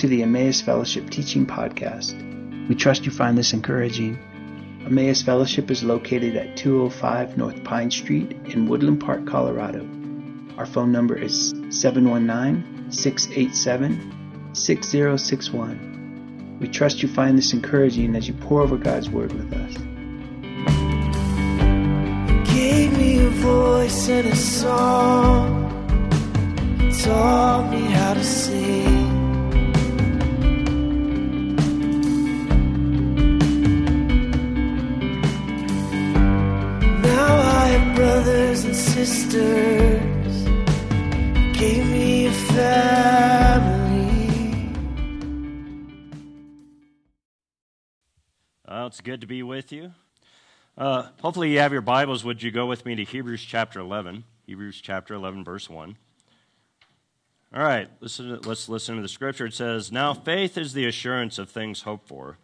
To the Emmaus Fellowship Teaching Podcast. We trust you find this encouraging. Emmaus Fellowship is located at 205 North Pine Street in Woodland Park, Colorado. Our phone number is 719 687 6061. We trust you find this encouraging as you pore over God's Word with us. Gave me a voice and a song, taught me how to sing. Sisters, gave me a family. Well, it's good to be with you. Uh, hopefully, you have your Bibles. Would you go with me to Hebrews chapter 11? Hebrews chapter 11, verse 1. All right, listen to, let's listen to the scripture. It says, Now faith is the assurance of things hoped for,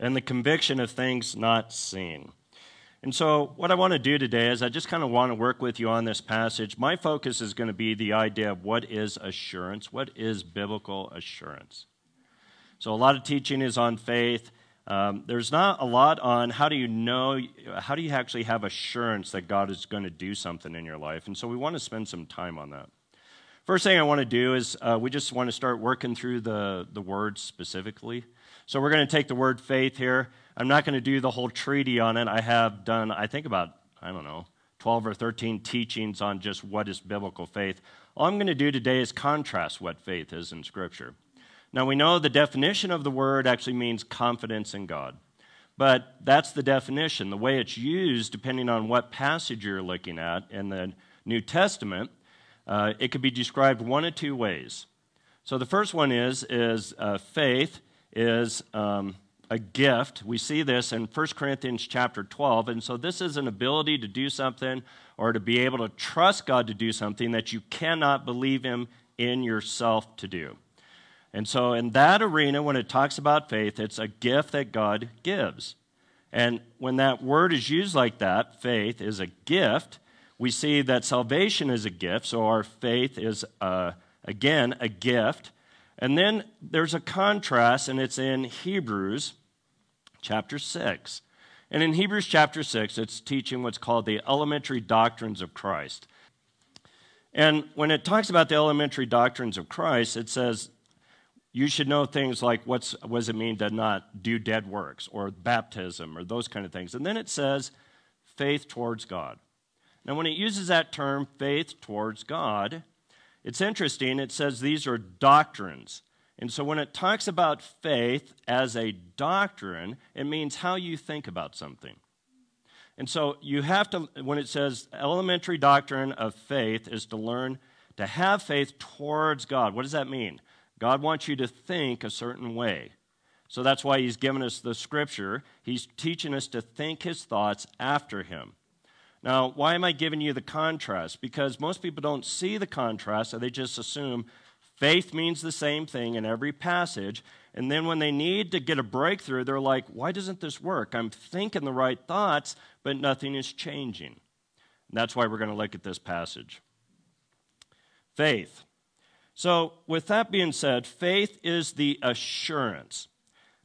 and the conviction of things not seen. And so, what I want to do today is I just kind of want to work with you on this passage. My focus is going to be the idea of what is assurance, what is biblical assurance. So, a lot of teaching is on faith. Um, there's not a lot on how do you know, how do you actually have assurance that God is going to do something in your life. And so, we want to spend some time on that. First thing I want to do is uh, we just want to start working through the, the words specifically. So, we're going to take the word faith here. I'm not going to do the whole treaty on it. I have done, I think, about, I don't know, 12 or 13 teachings on just what is biblical faith. All I'm going to do today is contrast what faith is in Scripture. Now, we know the definition of the word actually means confidence in God. But that's the definition. The way it's used, depending on what passage you're looking at in the New Testament, uh, it could be described one of two ways. So the first one is, is uh, faith is um, a gift. We see this in 1 Corinthians chapter 12. And so this is an ability to do something or to be able to trust God to do something that you cannot believe Him in yourself to do. And so, in that arena, when it talks about faith, it's a gift that God gives. And when that word is used like that, faith is a gift, we see that salvation is a gift. So, our faith is, uh, again, a gift. And then there's a contrast, and it's in Hebrews chapter 6. And in Hebrews chapter 6, it's teaching what's called the elementary doctrines of Christ. And when it talks about the elementary doctrines of Christ, it says you should know things like what's, what does it mean to not do dead works or baptism or those kind of things. And then it says faith towards God. Now, when it uses that term, faith towards God, it's interesting. It says these are doctrines. And so when it talks about faith as a doctrine, it means how you think about something. And so you have to, when it says elementary doctrine of faith, is to learn to have faith towards God. What does that mean? God wants you to think a certain way. So that's why He's given us the scripture. He's teaching us to think His thoughts after Him. Now, why am I giving you the contrast? Because most people don't see the contrast, so they just assume faith means the same thing in every passage. And then when they need to get a breakthrough, they're like, why doesn't this work? I'm thinking the right thoughts, but nothing is changing. And that's why we're going to look at this passage. Faith. So, with that being said, faith is the assurance.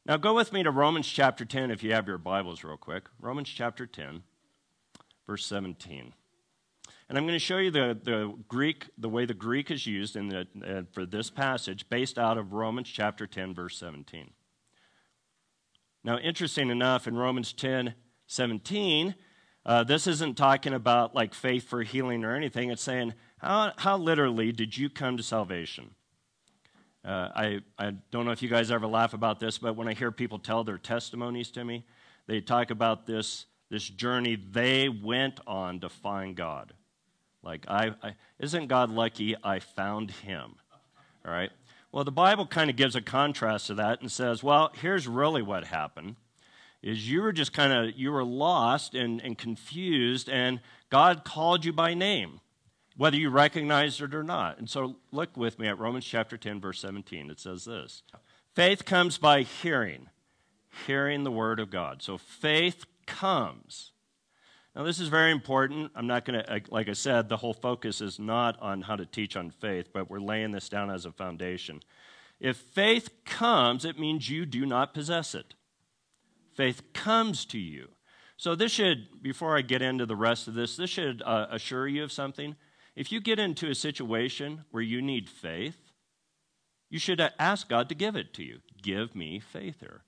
Now, go with me to Romans chapter 10 if you have your Bibles, real quick. Romans chapter 10, verse 17. And I'm going to show you the, the Greek, the way the Greek is used in the, uh, for this passage based out of Romans chapter 10, verse 17. Now, interesting enough, in Romans 10, 17, uh, this isn't talking about like faith for healing or anything. It's saying, how, how literally did you come to salvation? Uh, I, I don't know if you guys ever laugh about this, but when I hear people tell their testimonies to me, they talk about this, this journey they went on to find God. Like, I, I isn't God lucky I found him? All right. Well, the Bible kind of gives a contrast to that and says, well, here's really what happened is you were just kind of you were lost and, and confused and god called you by name whether you recognized it or not and so look with me at romans chapter 10 verse 17 it says this faith comes by hearing hearing the word of god so faith comes now this is very important i'm not going to like i said the whole focus is not on how to teach on faith but we're laying this down as a foundation If faith comes, it means you do not possess it. Faith comes to you. So, this should, before I get into the rest of this, this should uh, assure you of something. If you get into a situation where you need faith, you should ask God to give it to you. Give me faith here.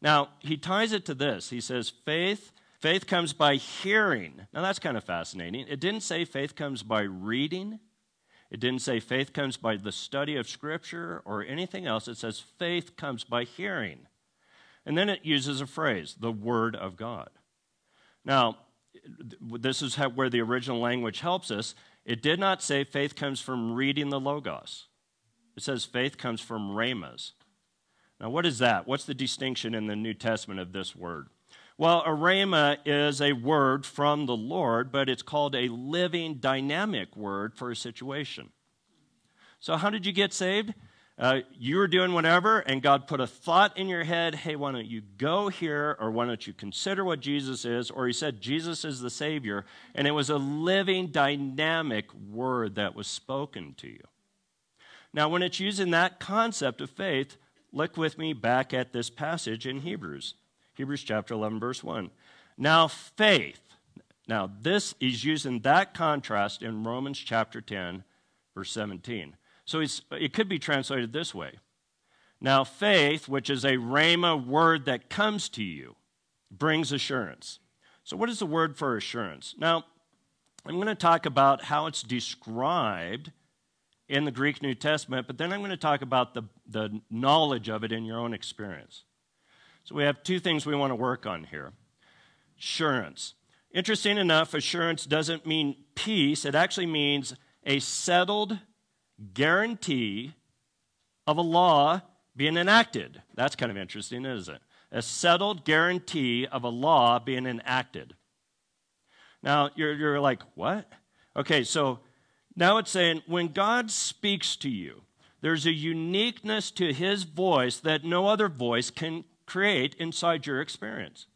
Now, he ties it to this. He says, faith, faith comes by hearing. Now, that's kind of fascinating. It didn't say faith comes by reading. It didn't say faith comes by the study of Scripture or anything else. It says faith comes by hearing. And then it uses a phrase, the Word of God. Now, this is how, where the original language helps us. It did not say faith comes from reading the Logos. It says faith comes from rhemas. Now, what is that? What's the distinction in the New Testament of this word? Well, a rhema is a word from the Lord, but it's called a living, dynamic word for a situation. So, how did you get saved? Uh, you were doing whatever, and God put a thought in your head hey, why don't you go here, or why don't you consider what Jesus is? Or He said, Jesus is the Savior, and it was a living, dynamic word that was spoken to you. Now, when it's using that concept of faith, look with me back at this passage in Hebrews. Hebrews chapter 11, verse 1. Now, faith. Now, this is using that contrast in Romans chapter 10, verse 17. So it could be translated this way. Now, faith, which is a rhema word that comes to you, brings assurance. So, what is the word for assurance? Now, I'm going to talk about how it's described in the Greek New Testament, but then I'm going to talk about the, the knowledge of it in your own experience. So we have two things we want to work on here assurance. Interesting enough, assurance doesn't mean peace, it actually means a settled guarantee of a law being enacted. That's kind of interesting, isn't it? A settled guarantee of a law being enacted. Now, you're, you're like, what? Okay, so now it's saying when God speaks to you, there's a uniqueness to his voice that no other voice can create inside your experience.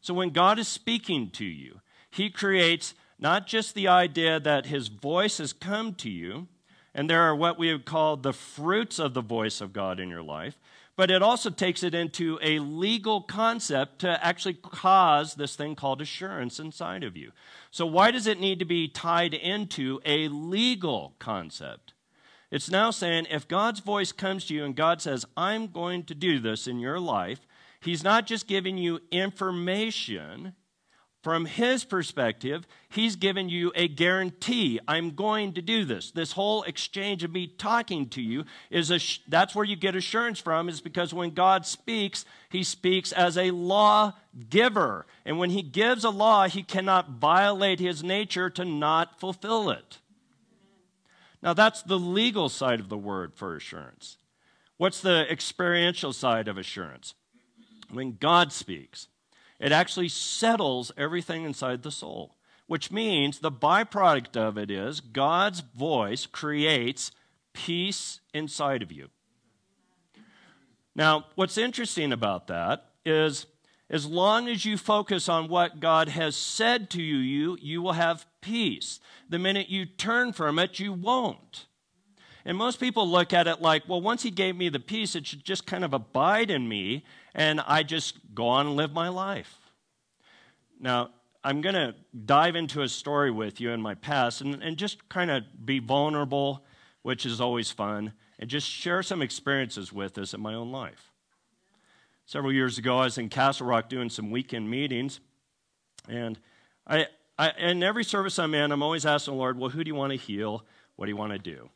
So when God is speaking to you, He creates not just the idea that His voice has come to you, and there are what we would call the fruits of the voice of God in your life, but it also takes it into a legal concept to actually cause this thing called assurance inside of you. So, why does it need to be tied into a legal concept? It's now saying if God's voice comes to you and God says, I'm going to do this in your life, He's not just giving you information. From His perspective, He's given you a guarantee. I'm going to do this. This whole exchange of me talking to you is a, that's where you get assurance from, is because when God speaks, He speaks as a law giver. And when He gives a law, He cannot violate His nature to not fulfill it. Now, that's the legal side of the word for assurance. What's the experiential side of assurance? When God speaks, it actually settles everything inside the soul, which means the byproduct of it is God's voice creates peace inside of you. Now, what's interesting about that is as long as you focus on what God has said to you, you, you will have peace. The minute you turn from it, you won't. And most people look at it like, well, once He gave me the peace, it should just kind of abide in me, and I just go on and live my life. Now, I'm going to dive into a story with you in my past and, and just kind of be vulnerable, which is always fun, and just share some experiences with us in my own life. Several years ago, I was in Castle Rock doing some weekend meetings, and I, I, in every service I'm in, I'm always asking the Lord, well, who do you want to heal? What do you want to do?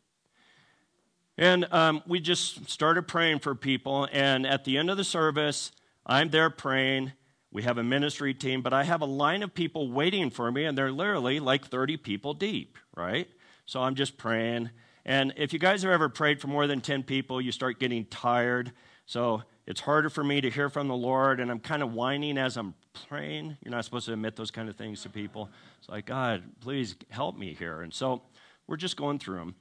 And um, we just started praying for people, and at the end of the service, I'm there praying. We have a ministry team, but I have a line of people waiting for me, and they're literally like 30 people deep, right? So I'm just praying. And if you guys have ever prayed for more than 10 people, you start getting tired. So it's harder for me to hear from the Lord, and I'm kind of whining as I'm praying. You're not supposed to admit those kind of things to people. It's like, God, please help me here. And so we're just going through them.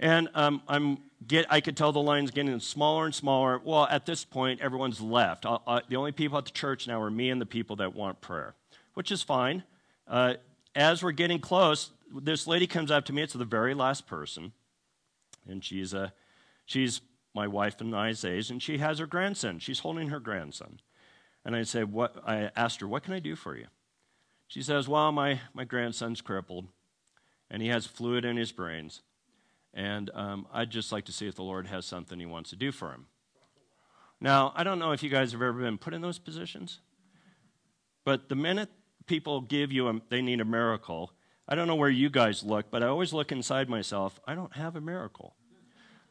And um, I'm get, I could tell the line's getting smaller and smaller. Well, at this point, everyone's left. I, I, the only people at the church now are me and the people that want prayer, which is fine. Uh, as we're getting close, this lady comes up to me. It's the very last person, and she's a, she's my wife and I's age, and she has her grandson. She's holding her grandson. And I said, what, I asked her, What can I do for you? She says, Well, my, my grandson's crippled, and he has fluid in his brains. And um, I'd just like to see if the Lord has something he wants to do for him. Now, I don't know if you guys have ever been put in those positions, but the minute people give you a, they need a miracle, I don't know where you guys look, but I always look inside myself. I don't have a miracle.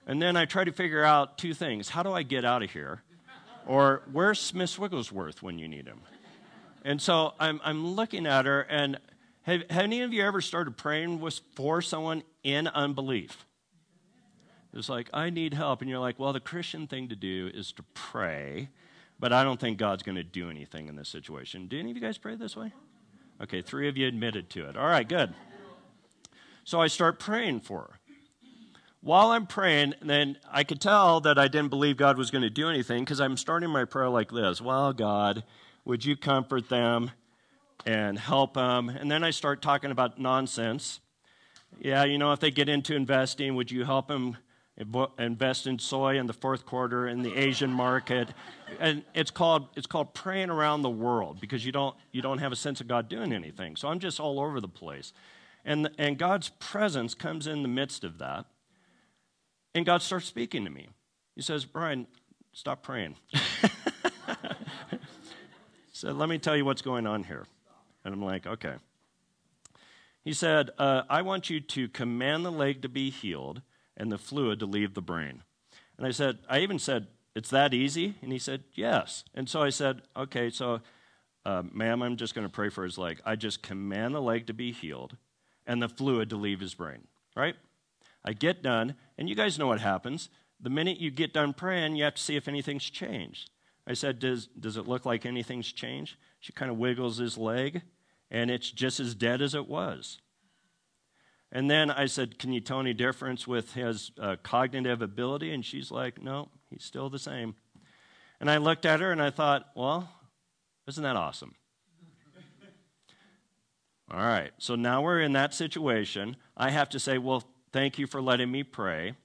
And then I try to figure out two things. How do I get out of here? Or where's Smith Wigglesworth when you need him? And so I'm, I'm looking at her, and have, have any of you ever started praying with, for someone in unbelief? It's like, I need help. And you're like, well, the Christian thing to do is to pray, but I don't think God's going to do anything in this situation. Do any of you guys pray this way? Okay, three of you admitted to it. All right, good. So I start praying for her. While I'm praying, then I could tell that I didn't believe God was going to do anything because I'm starting my prayer like this Well, God, would you comfort them and help them? And then I start talking about nonsense. Yeah, you know, if they get into investing, would you help them invest in soy in the fourth quarter in the Asian market? And it's called, it's called praying around the world because you don't, you don't have a sense of God doing anything. So I'm just all over the place. And, and God's presence comes in the midst of that. And God starts speaking to me. He says, Brian, stop praying. so let me tell you what's going on here. And I'm like, okay. He said, uh, I want you to command the leg to be healed and the fluid to leave the brain. And I said, I even said, it's that easy? And he said, yes. And so I said, okay, so, uh, ma'am, I'm just going to pray for his leg. I just command the leg to be healed and the fluid to leave his brain, right? I get done, and you guys know what happens. The minute you get done praying, you have to see if anything's changed. I said, Does, does it look like anything's changed? She kind of wiggles his leg, and it's just as dead as it was. And then I said, Can you tell any difference with his uh, cognitive ability? And she's like, No, he's still the same. And I looked at her and I thought, Well, isn't that awesome? All right, so now we're in that situation. I have to say, Well, Thank you for letting me pray.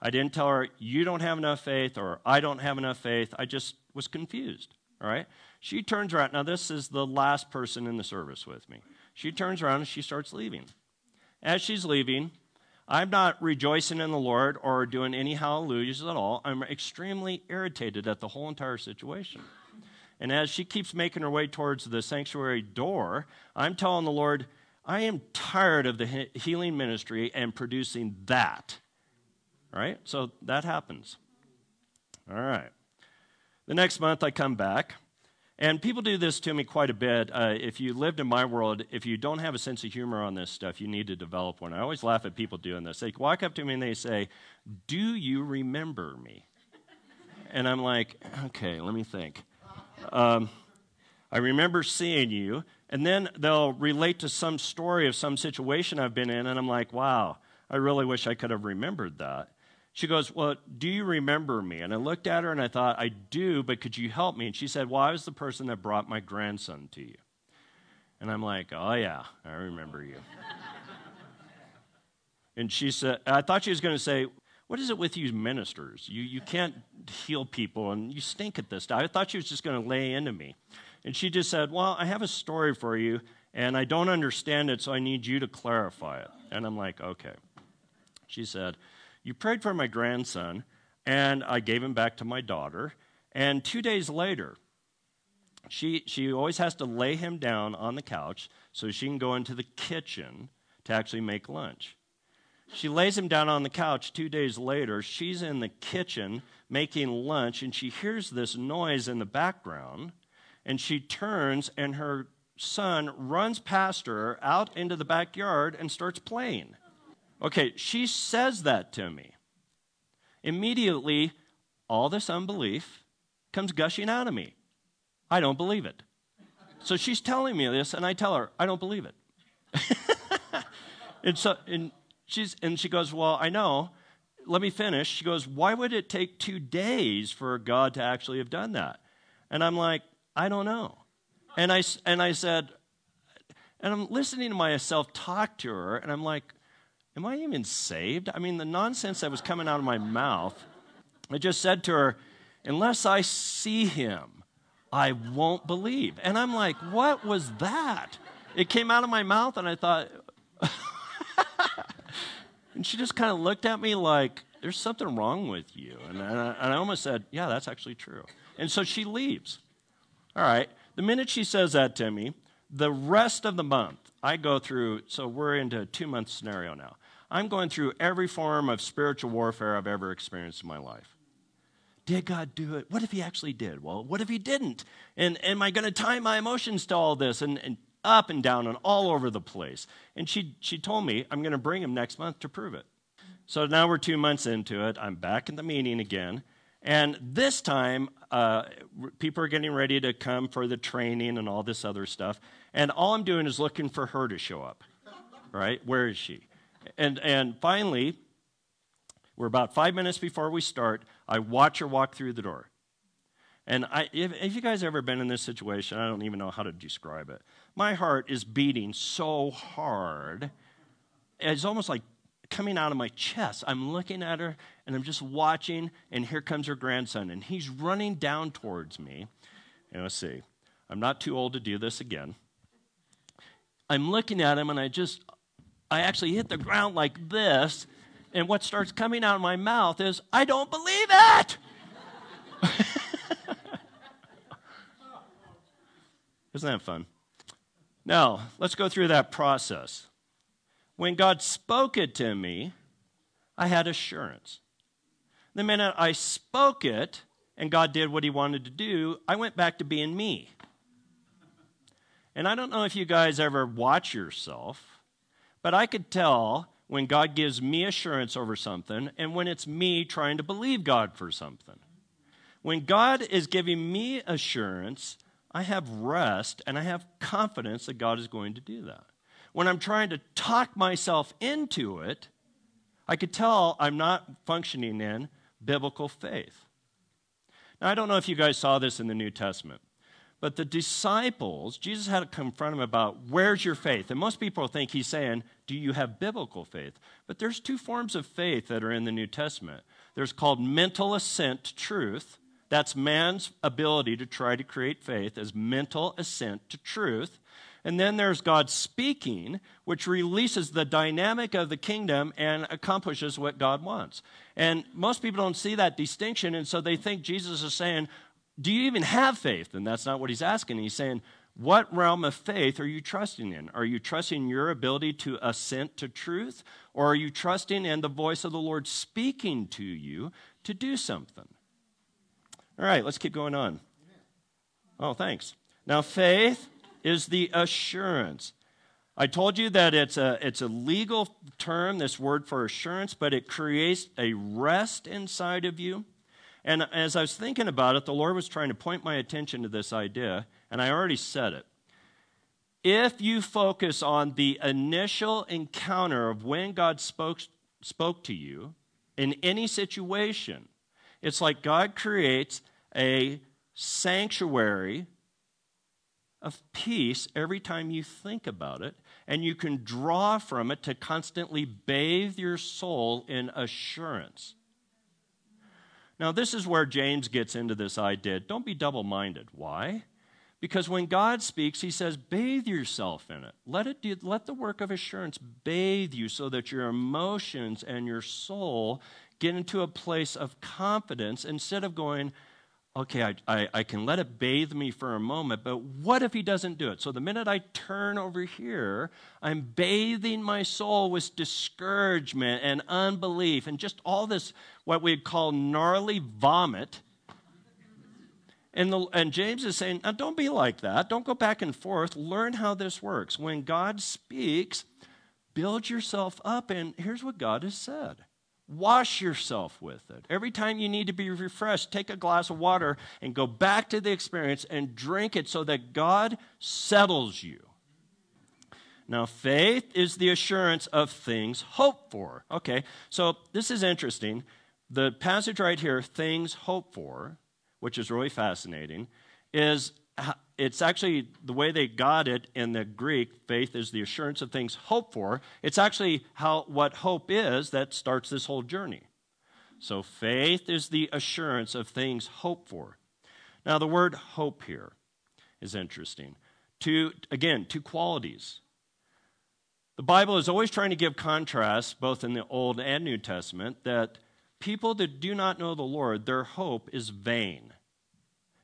I didn't tell her, you don't have enough faith or I don't have enough faith. I just was confused. All right? She turns around. Now, this is the last person in the service with me. She turns around and she starts leaving. As she's leaving, I'm not rejoicing in the Lord or doing any hallelujahs at all. I'm extremely irritated at the whole entire situation. And as she keeps making her way towards the sanctuary door, I'm telling the Lord, I am tired of the healing ministry and producing that. All right? So that happens. All right. The next month I come back, and people do this to me quite a bit. Uh, if you lived in my world, if you don't have a sense of humor on this stuff, you need to develop one. I always laugh at people doing this. They walk up to me and they say, Do you remember me? And I'm like, Okay, let me think. Um, I remember seeing you. And then they'll relate to some story of some situation I've been in, and I'm like, wow, I really wish I could have remembered that. She goes, Well, do you remember me? And I looked at her and I thought, I do, but could you help me? And she said, Well, I was the person that brought my grandson to you. And I'm like, Oh, yeah, I remember you. and she said, I thought she was going to say, What is it with you ministers? You, you can't heal people and you stink at this. I thought she was just going to lay into me. And she just said, Well, I have a story for you, and I don't understand it, so I need you to clarify it. And I'm like, Okay. She said, You prayed for my grandson, and I gave him back to my daughter. And two days later, she, she always has to lay him down on the couch so she can go into the kitchen to actually make lunch. She lays him down on the couch. Two days later, she's in the kitchen making lunch, and she hears this noise in the background and she turns and her son runs past her out into the backyard and starts playing. Okay, she says that to me. Immediately, all this unbelief comes gushing out of me. I don't believe it. So she's telling me this, and I tell her, I don't believe it. and so, and she's, and she goes, Well, I know. Let me finish. She goes, Why would it take two days for God to actually have done that? And I'm like, I don't know. And I, and I said, and I'm listening to myself talk to her, and I'm like, am I even saved? I mean, the nonsense that was coming out of my mouth. I just said to her, Unless I see him, I won't believe. And I'm like, What was that? It came out of my mouth, and I thought, and she just kind of looked at me like, There's something wrong with you. And I, and I almost said, Yeah, that's actually true. And so she leaves. All right. The minute she says that to me, the rest of the month, I go through, so we're into a two month scenario now. I'm going through every form of spiritual warfare I've ever experienced in my life. Did God do it? What if He actually did? Well, what if He didn't? And am I going to tie my emotions to all this and, and up and down and all over the place? And she, she told me, I'm going to bring Him next month to prove it. So now we're two months into it. I'm back in the meeting again. And this time, uh, people are getting ready to come for the training and all this other stuff. And all I'm doing is looking for her to show up. Right? Where is she? And, and finally, we're about five minutes before we start. I watch her walk through the door. And I, if, if you guys ever been in this situation, I don't even know how to describe it. My heart is beating so hard. It's almost like coming out of my chest. I'm looking at her and I'm just watching, and here comes her grandson, and he's running down towards me. And let's see, I'm not too old to do this again. I'm looking at him, and I just, I actually hit the ground like this, and what starts coming out of my mouth is, I don't believe it! Isn't that fun? Now, let's go through that process. When God spoke it to me, I had assurance. The minute I spoke it and God did what He wanted to do, I went back to being me. And I don't know if you guys ever watch yourself, but I could tell when God gives me assurance over something and when it's me trying to believe God for something. When God is giving me assurance, I have rest and I have confidence that God is going to do that. When I'm trying to talk myself into it, I could tell I'm not functioning in biblical faith. Now, I don't know if you guys saw this in the New Testament. But the disciples, Jesus had to confront them about where's your faith? And most people think he's saying, Do you have biblical faith? But there's two forms of faith that are in the New Testament. There's called mental assent to truth. That's man's ability to try to create faith as mental assent to truth. And then there's God speaking, which releases the dynamic of the kingdom and accomplishes what God wants. And most people don't see that distinction, and so they think Jesus is saying, do you even have faith? And that's not what he's asking. He's saying, What realm of faith are you trusting in? Are you trusting your ability to assent to truth? Or are you trusting in the voice of the Lord speaking to you to do something? All right, let's keep going on. Oh, thanks. Now, faith is the assurance. I told you that it's a, it's a legal term, this word for assurance, but it creates a rest inside of you. And as I was thinking about it, the Lord was trying to point my attention to this idea, and I already said it. If you focus on the initial encounter of when God spoke, spoke to you in any situation, it's like God creates a sanctuary of peace every time you think about it, and you can draw from it to constantly bathe your soul in assurance. Now, this is where James gets into this idea. Don't be double minded. Why? Because when God speaks, he says, bathe yourself in it. Let, it do, let the work of assurance bathe you so that your emotions and your soul get into a place of confidence instead of going, okay, I, I, I, can let it bathe me for a moment, but what if he doesn't do it? So the minute I turn over here, I'm bathing my soul with discouragement and unbelief and just all this, what we'd call gnarly vomit. And, the, and James is saying, now don't be like that. Don't go back and forth. Learn how this works. When God speaks, build yourself up, and here's what God has said Wash yourself with it. Every time you need to be refreshed, take a glass of water and go back to the experience and drink it so that God settles you. Now, faith is the assurance of things hoped for. Okay, so this is interesting. The passage right here, things hoped for, which is really fascinating, is it's actually the way they got it in the Greek, faith is the assurance of things hoped for. It's actually how what hope is that starts this whole journey. So faith is the assurance of things hoped for. Now, the word hope here is interesting. Two, again, two qualities. The Bible is always trying to give contrast, both in the Old and New Testament, that people that do not know the Lord, their hope is vain.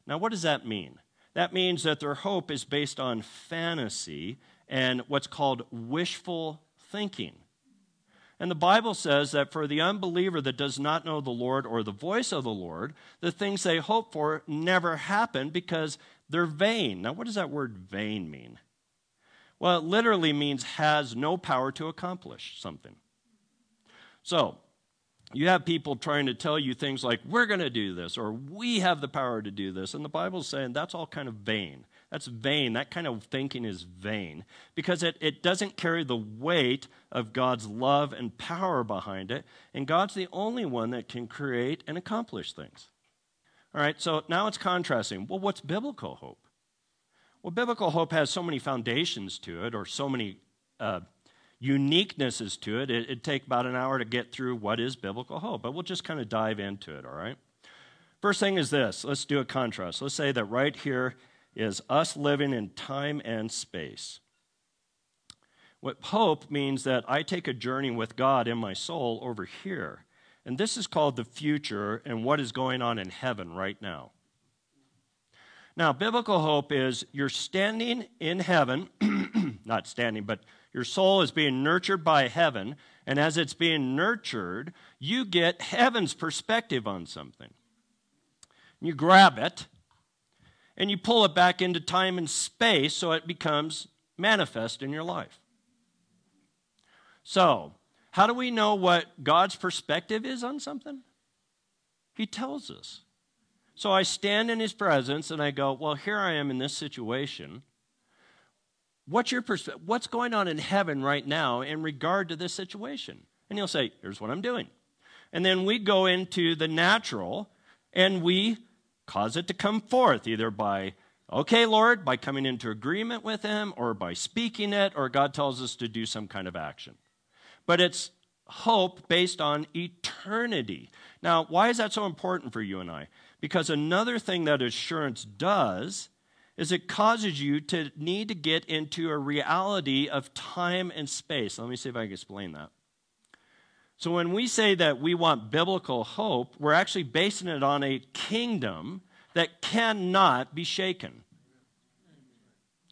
Now, what does that mean? That means that their hope is based on fantasy and what's called wishful thinking. And the Bible says that for the unbeliever that does not know the Lord or the voice of the Lord, the things they hope for never happen because they're vain. Now, what does that word vain mean? Well, it literally means has no power to accomplish something. So, you have people trying to tell you things like, we're going to do this, or we have the power to do this. And the Bible's saying that's all kind of vain. That's vain. That kind of thinking is vain because it, it doesn't carry the weight of God's love and power behind it. And God's the only one that can create and accomplish things. All right, so now it's contrasting. Well, what's biblical hope? Well, biblical hope has so many foundations to it, or so many uh, uniquenesses to it. it. It'd take about an hour to get through what is biblical hope, but we'll just kind of dive into it, all right? First thing is this let's do a contrast. Let's say that right here is us living in time and space. What hope means that I take a journey with God in my soul over here. And this is called the future and what is going on in heaven right now. Now, biblical hope is you're standing in heaven, not standing, but your soul is being nurtured by heaven. And as it's being nurtured, you get heaven's perspective on something. You grab it and you pull it back into time and space so it becomes manifest in your life. So, how do we know what God's perspective is on something? He tells us. So I stand in his presence and I go, Well, here I am in this situation. What's your perspective? What's going on in heaven right now in regard to this situation? And he'll say, Here's what I'm doing. And then we go into the natural and we cause it to come forth, either by, okay, Lord, by coming into agreement with him, or by speaking it, or God tells us to do some kind of action. But it's hope based on eternity. Now, why is that so important for you and I? Because another thing that assurance does is it causes you to need to get into a reality of time and space. Let me see if I can explain that. So, when we say that we want biblical hope, we're actually basing it on a kingdom that cannot be shaken.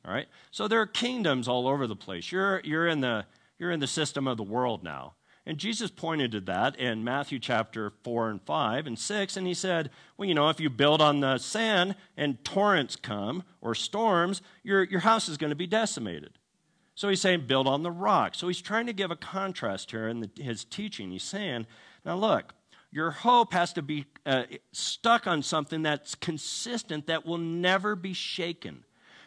All right? So, there are kingdoms all over the place. You're, you're, in, the, you're in the system of the world now. And Jesus pointed to that in Matthew chapter 4 and 5 and 6. And he said, Well, you know, if you build on the sand and torrents come or storms, your, your house is going to be decimated. So he's saying, Build on the rock. So he's trying to give a contrast here in the, his teaching. He's saying, Now look, your hope has to be uh, stuck on something that's consistent, that will never be shaken.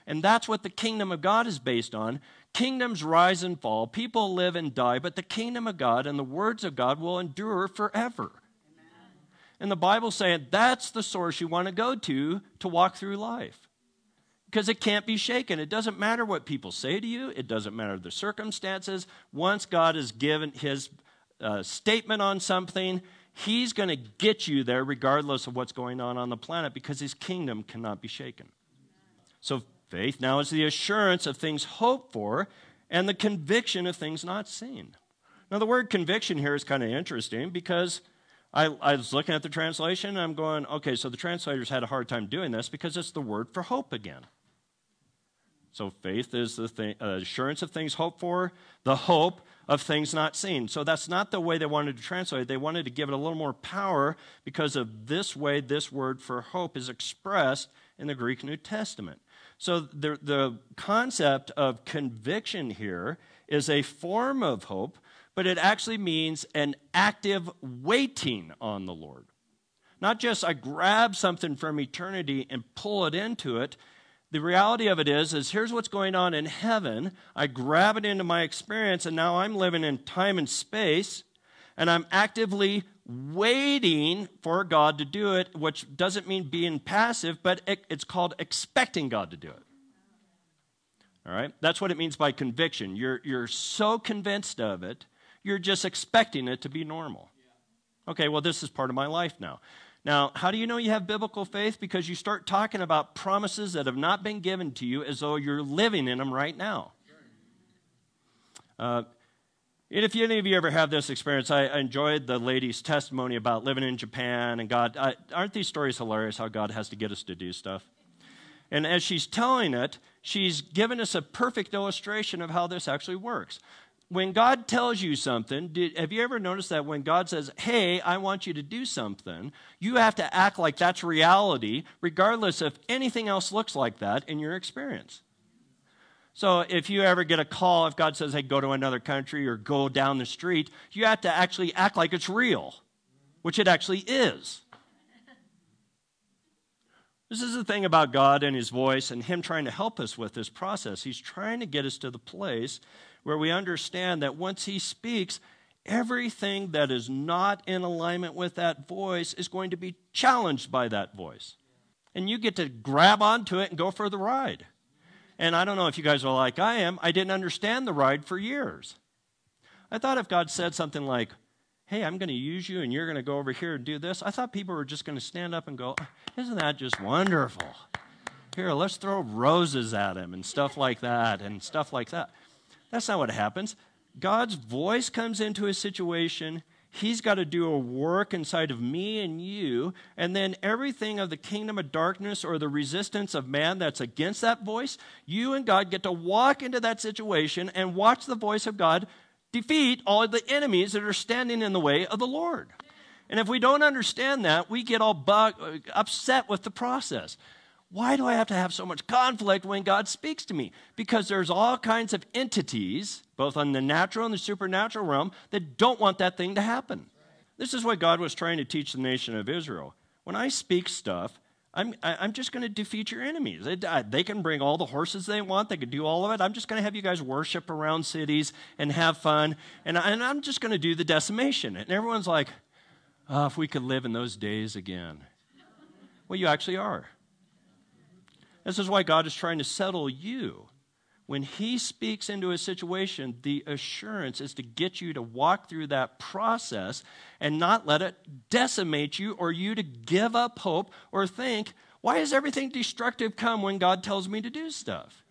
And that's what the kingdom of God is based on. Kingdoms rise and fall, people live and die, but the kingdom of God and the words of God will endure forever. Amen. And the Bible's saying that's the source you want to go to to walk through life. Because it can't be shaken. It doesn't matter what people say to you, it doesn't matter the circumstances. Once God has given his uh, statement on something, he's going to get you there regardless of what's going on on the planet because his kingdom cannot be shaken. So Faith now is the assurance of things hoped for and the conviction of things not seen. Now, the word conviction here is kind of interesting because I, I, was looking at the translation and I'm going, okay, so the translators had a hard time doing this because it's the word for hope again. So faith is the thing, uh, assurance of things hoped for, the hope of things not seen. So that's not the way they wanted to translate it. They wanted to give it a little more power because of this way this word for hope is expressed in the Greek New Testament. So the, the concept of conviction here is a form of hope, but it actually means an active waiting on the Lord. Not just I grab something from eternity and pull it into it. The reality of it is, is here's what's going on in heaven. I grab it into my experience, and now I'm living in time and space, and I'm actively waiting for God to do it, which doesn't mean being passive, but it, it's called expecting God to do it. All right? That's what it means by conviction. You're, you're so convinced of it, you're just expecting it to be normal. Okay, well, this is part of my life now. Now, how do you know you have biblical faith? Because you start talking about promises that have not been given to you as though you're living in them right now. Uh, and if any of you ever have this experience, I, I enjoyed the lady's testimony about living in Japan and God. I, aren't these stories hilarious how God has to get us to do stuff? And as she's telling it, she's given us a perfect illustration of how this actually works. When God tells you something, did, have you ever noticed that when God says, Hey, I want you to do something, you have to act like that's reality, regardless if anything else looks like that in your experience? So if you ever get a call, if God says, hey, go to another country or go down the street, you have to actually act like it's real, which it actually is. This is the thing about God and His voice and Him trying to help us with this process. He's trying to get us to the place where we understand that once He speaks, everything that is not in alignment with that voice is going to be challenged by that voice. And you get to grab onto it and go for the ride. And I don't know if you guys are like I am, I didn't understand the ride for years. I thought if God said something like, hey, I'm going to use you and you're going to go over here and do this, I thought people were just going to stand up and go, isn't that just wonderful? Here, let's throw roses at him and stuff like that and stuff like that. That's not what happens. God's voice comes into a situation He's got to do a work inside of me and you, and then everything of the kingdom of darkness or the resistance of man that's against that voice, you and God get to walk into that situation and watch the voice of God defeat all the enemies that are standing in the way of the Lord. And if we don't understand that, we get all bug, upset with the process. Why do I have to have so much conflict when God speaks to me? Because there's all kinds of entities, both on the natural and the supernatural realm, that don't want that thing to happen. This is what God was trying to teach the nation of Israel. When I speak stuff, I'm, I'm just going to defeat your enemies. They, uh, they can bring all the horses they want. They can do all of it. I'm just going to have you guys worship around cities and have fun. And, and I'm just going to do the decimation. And everyone's like, oh, if we could live in those days again. Well, you actually are. This is why God is trying to settle you. When He speaks into a situation, the assurance is to get you to walk through that process and not let it decimate you or you to give up hope or think, why does everything destructive come when God tells me to do stuff?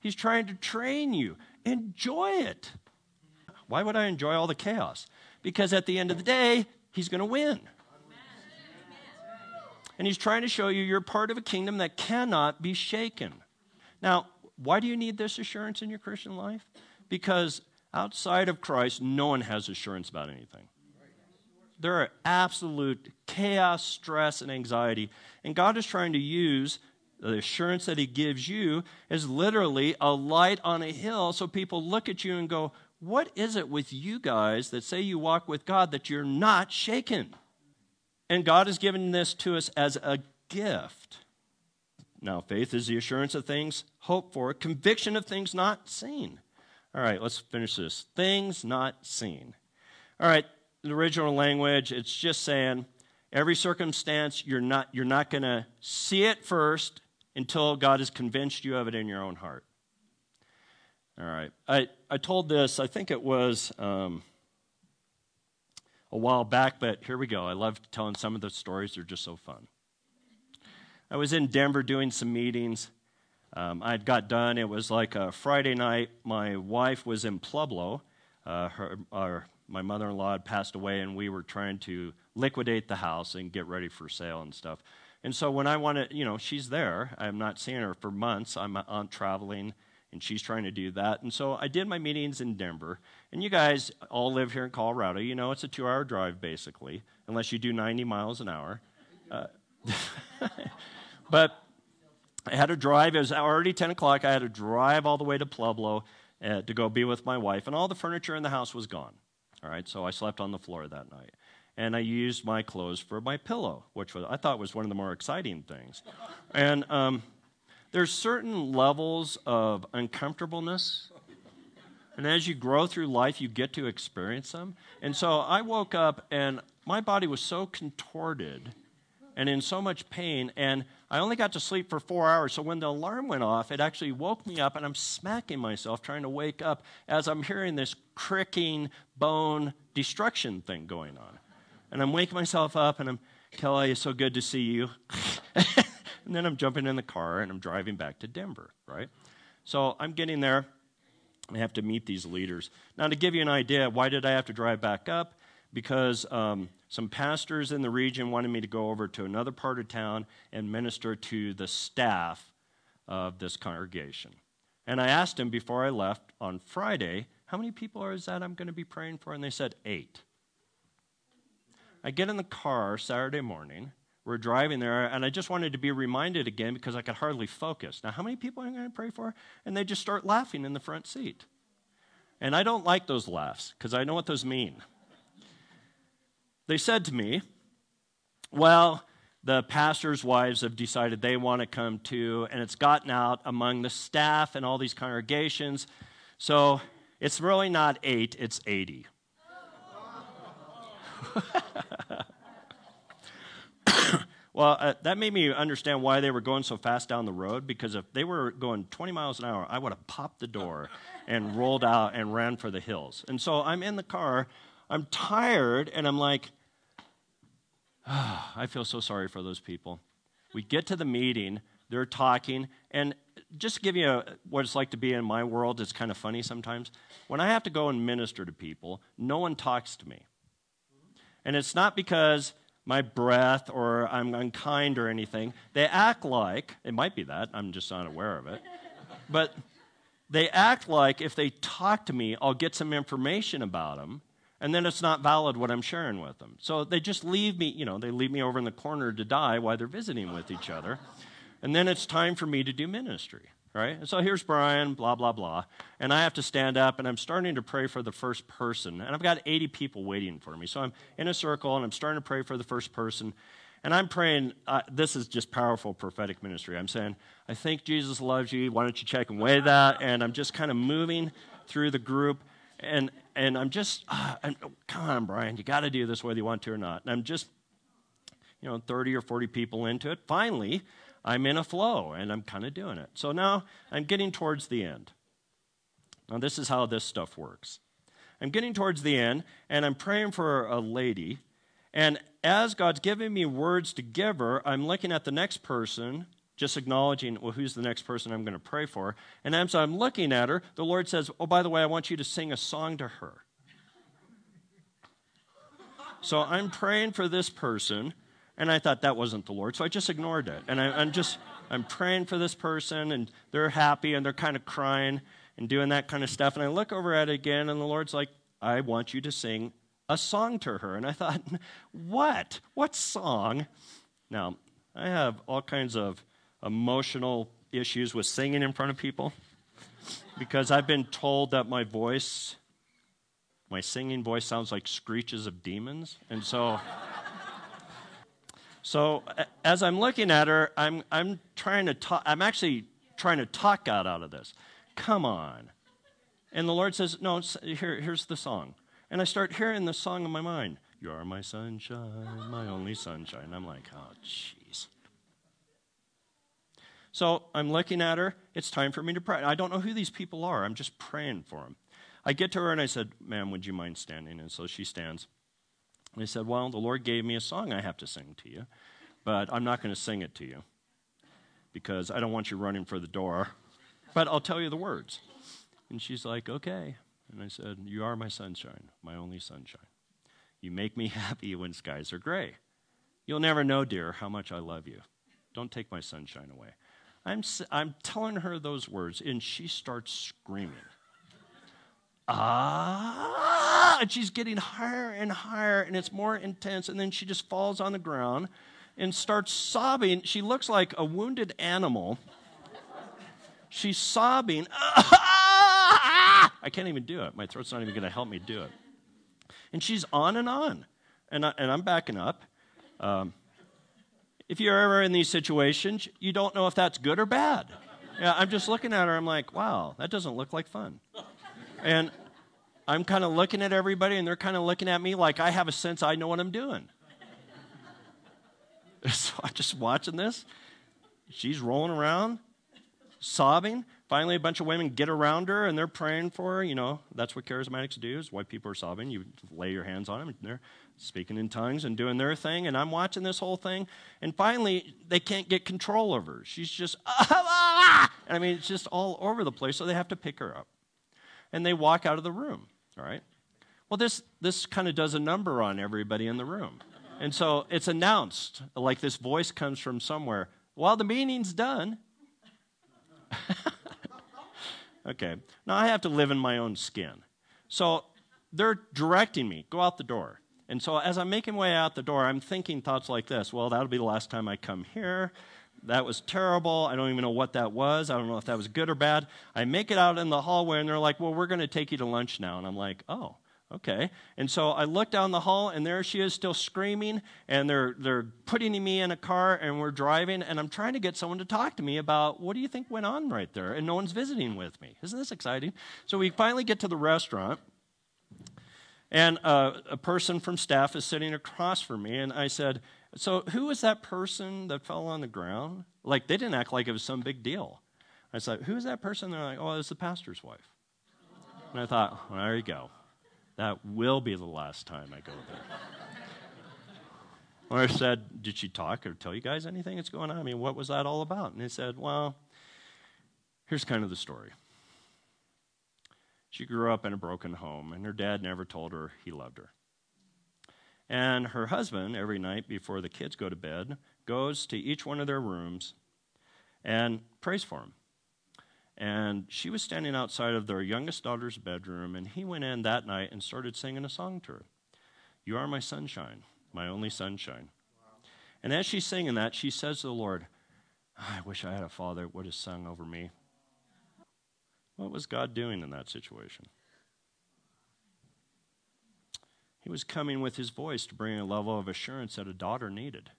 He's trying to train you. Enjoy it. Why would I enjoy all the chaos? Because at the end of the day, He's going to win. And he's trying to show you you're part of a kingdom that cannot be shaken. Now, why do you need this assurance in your Christian life? Because outside of Christ, no one has assurance about anything. There are absolute chaos, stress, and anxiety. And God is trying to use the assurance that He gives you as literally a light on a hill so people look at you and go, What is it with you guys that say you walk with God that you're not shaken? And God has given this to us as a gift. Now, faith is the assurance of things hoped for, conviction of things not seen. All right, let's finish this. Things not seen. All right, the original language, it's just saying every circumstance, you're not, you're not going to see it first until God has convinced you of it in your own heart. All right, I, I told this, I think it was. Um, a while back, but here we go. I love telling some of the stories, they're just so fun. I was in Denver doing some meetings. Um, I got done. It was like a Friday night. My wife was in Pueblo. Uh, her, our, my mother in law had passed away, and we were trying to liquidate the house and get ready for sale and stuff. And so when I wanted, you know, she's there. I'm not seeing her for months. I'm on traveling and she's trying to do that. And so I did my meetings in Denver. And you guys all live here in Colorado. You know it's a two hour drive, basically, unless you do 90 miles an hour. Uh, but I had to drive. It was already 10 o'clock. I had to drive all the way to Pueblo uh, to go be with my wife. And all the furniture in the house was gone. All right, so I slept on the floor that night. And I used my clothes for my pillow, which was, I thought was one of the more exciting things. And um, there's certain levels of uncomfortableness. And as you grow through life, you get to experience them. And so I woke up and my body was so contorted and in so much pain. And I only got to sleep for four hours. So when the alarm went off, it actually woke me up, and I'm smacking myself trying to wake up as I'm hearing this cricking bone destruction thing going on. And I'm waking myself up and I'm, Kelly, it's so good to see you. and then I'm jumping in the car and I'm driving back to Denver, right? So I'm getting there. I have to meet these leaders. Now, to give you an idea, why did I have to drive back up? Because um, some pastors in the region wanted me to go over to another part of town and minister to the staff of this congregation. And I asked him before I left on Friday, how many people is that I'm going to be praying for? And they said eight. I get in the car Saturday morning. We're driving there, and I just wanted to be reminded again because I could hardly focus. Now, how many people am I going to pray for? And they just start laughing in the front seat. And I don't like those laughs because I know what those mean. They said to me, Well, the pastors' wives have decided they want to come too, and it's gotten out among the staff and all these congregations. So it's really not eight, it's 80. well, uh, that made me understand why they were going so fast down the road because if they were going 20 miles an hour, I would have popped the door and rolled out and ran for the hills. And so I'm in the car, I'm tired, and I'm like, oh, I feel so sorry for those people. We get to the meeting, they're talking, and just to give you a, what it's like to be in my world, it's kind of funny sometimes. When I have to go and minister to people, no one talks to me. And it's not because my breath or I'm unkind or anything. They act like, it might be that, I'm just not aware of it. But they act like if they talk to me, I'll get some information about them, and then it's not valid what I'm sharing with them. So they just leave me, you know, they leave me over in the corner to die while they're visiting with each other. And then it's time for me to do ministry right? And so here's Brian, blah, blah, blah. And I have to stand up and I'm starting to pray for the first person. And I've got 80 people waiting for me. So I'm in a circle and I'm starting to pray for the first person. And I'm praying, uh, this is just powerful prophetic ministry. I'm saying, I think Jesus loves you. Why don't you check and weigh that? And I'm just kind of moving through the group. And, and I'm just, uh, I'm, come on, Brian, you got to do this whether you want to or not. And I'm just, you know, 30 or 40 people into it. Finally, I'm in a flow and I'm kind of doing it. So now I'm getting towards the end. Now, this is how this stuff works. I'm getting towards the end and I'm praying for a lady. And as God's giving me words to give her, I'm looking at the next person, just acknowledging, well, who's the next person I'm going to pray for. And as I'm looking at her, the Lord says, oh, by the way, I want you to sing a song to her. So I'm praying for this person, and I thought that wasn't the Lord, so I just ignored it. And I, am just, I'm praying for this person, and they're happy, and they're kind of crying and doing that kind of stuff. And I look over at it again, and the Lord's like, I want you to sing a song to her. And I thought, what? What song? Now, I have all kinds of emotional issues with singing in front of people because I've been told that my voice, my singing voice, sounds like screeches of demons. And so. So as I'm looking at her, I'm, I'm trying to talk, I'm actually trying to talk God out of this. Come on. And the Lord says, No, here, here's the song. And I start hearing the song in my mind. You are my sunshine, my only sunshine. I'm like, oh, jeez. So I'm looking at her. It's time for me to pray. I don't know who these people are. I'm just praying for them. I get to her and I said, Ma'am, would you mind standing? And so she stands. And he said, Well, the Lord gave me a song I have to sing to you, but I'm not going to sing it to you because I don't want you running for the door, but I'll tell you the words. And she's like, Okay. And I said, You are my sunshine, my only sunshine. You make me happy when skies are gray. You'll never know, dear, how much I love you. Don't take my sunshine away. I'm, I'm telling her those words, and she starts screaming ah, and she's getting higher and higher, and it's more intense. And then she just falls on the ground and starts sobbing. She looks like a wounded animal. She's sobbing. I can't even do it. My throat's not even going to help me do it. And she's on and on. And, I, and I'm backing up. Um, if you're ever in these situations, you don't know if that's good or bad. Yeah, I'm just looking at her. I'm like, wow, that doesn't look like fun. And I'm kind of looking at everybody, and they're kind of looking at me like I have a sense I know what I'm doing. so I'm just watching this. She's rolling around, sobbing. finally, a bunch of women get around her and they're praying for her. You know, that's what charismatics do. Is white people are sobbing, you lay your hands on them, and they're speaking in tongues and doing their thing. And I'm watching this whole thing, and finally, they can't get control of her. She's just, ah, ah, ah. I mean, it's just all over the place. So they have to pick her up, and they walk out of the room. All right. Well, this this kind of does a number on everybody in the room, and so it's announced like this voice comes from somewhere. While the meeting's done. okay. Now I have to live in my own skin. So they're directing me, go out the door. And so as I'm making my way out the door, I'm thinking thoughts like this well, that'll be the last time I come here. That was terrible. I don't even know what that was. I don't know if that was good or bad. I make it out in the hallway, and they're like, well, we're going to take you to lunch now. And I'm like, oh. Okay. And so I look down the hall, and there she is, still screaming, and they're, they're putting me in a car, and we're driving, and I'm trying to get someone to talk to me about what do you think went on right there, and no one's visiting with me. Isn't this exciting? So we finally get to the restaurant, and uh, a person from staff is sitting across from me, and I said, So who was that person that fell on the ground? Like, they didn't act like it was some big deal. I said, Who is that person? They're like, Oh, it's the pastor's wife. And I thought, well, There you go. That will be the last time I go there. or I said, Did she talk or tell you guys anything that's going on? I mean, what was that all about? And they said, Well, here's kind of the story. She grew up in a broken home, and her dad never told her he loved her. And her husband, every night before the kids go to bed, goes to each one of their rooms and prays for them. And she was standing outside of their youngest daughter's bedroom, and he went in that night and started singing a song to her You are my sunshine, my only sunshine. And as she's singing that, she says to the Lord, I wish I had a father that would have sung over me. What was God doing in that situation? He was coming with his voice to bring a level of assurance that a daughter needed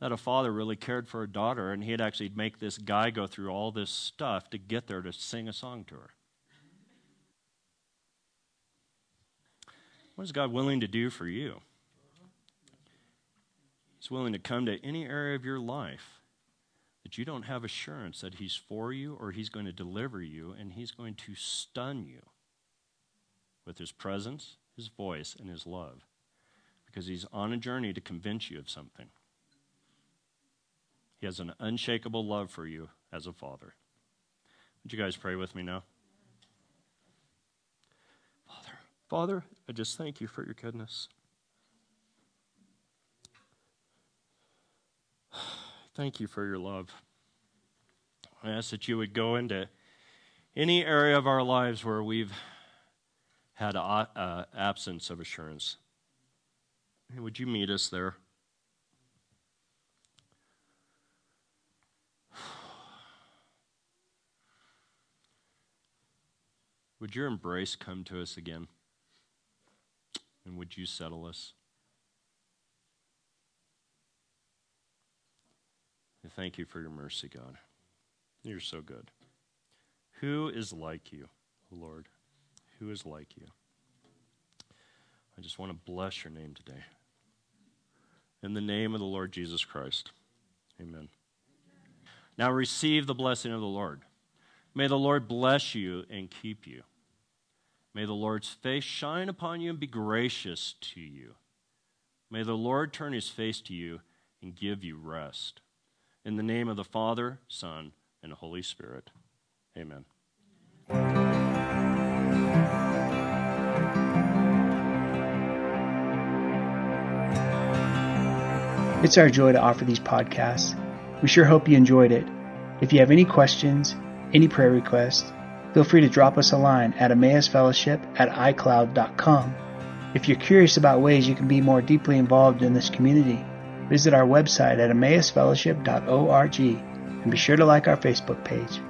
that a father really cared for a daughter, and he'd actually make this guy go through all this stuff to get there to sing a song to her. What is God willing to do for you? He's willing to come to any area of your life that you don't have assurance that He's for you or He's going to deliver you, and He's going to stun you with His presence, His voice, and His love because He's on a journey to convince you of something. He has an unshakable love for you as a father. Would you guys pray with me now? Father, Father, I just thank you for your goodness. Thank you for your love. I ask that you would go into any area of our lives where we've had an uh, absence of assurance. Would you meet us there? Would your embrace come to us again? And would you settle us? I thank you for your mercy, God. You're so good. Who is like you, Lord? Who is like you? I just want to bless your name today. In the name of the Lord Jesus Christ. Amen. Now receive the blessing of the Lord. May the Lord bless you and keep you. May the Lord's face shine upon you and be gracious to you. May the Lord turn his face to you and give you rest. In the name of the Father, Son, and Holy Spirit. Amen. It's our joy to offer these podcasts. We sure hope you enjoyed it. If you have any questions, any prayer requests, feel free to drop us a line at emmausfellowship at icloud.com. If you're curious about ways you can be more deeply involved in this community, visit our website at emmausfellowship.org and be sure to like our Facebook page.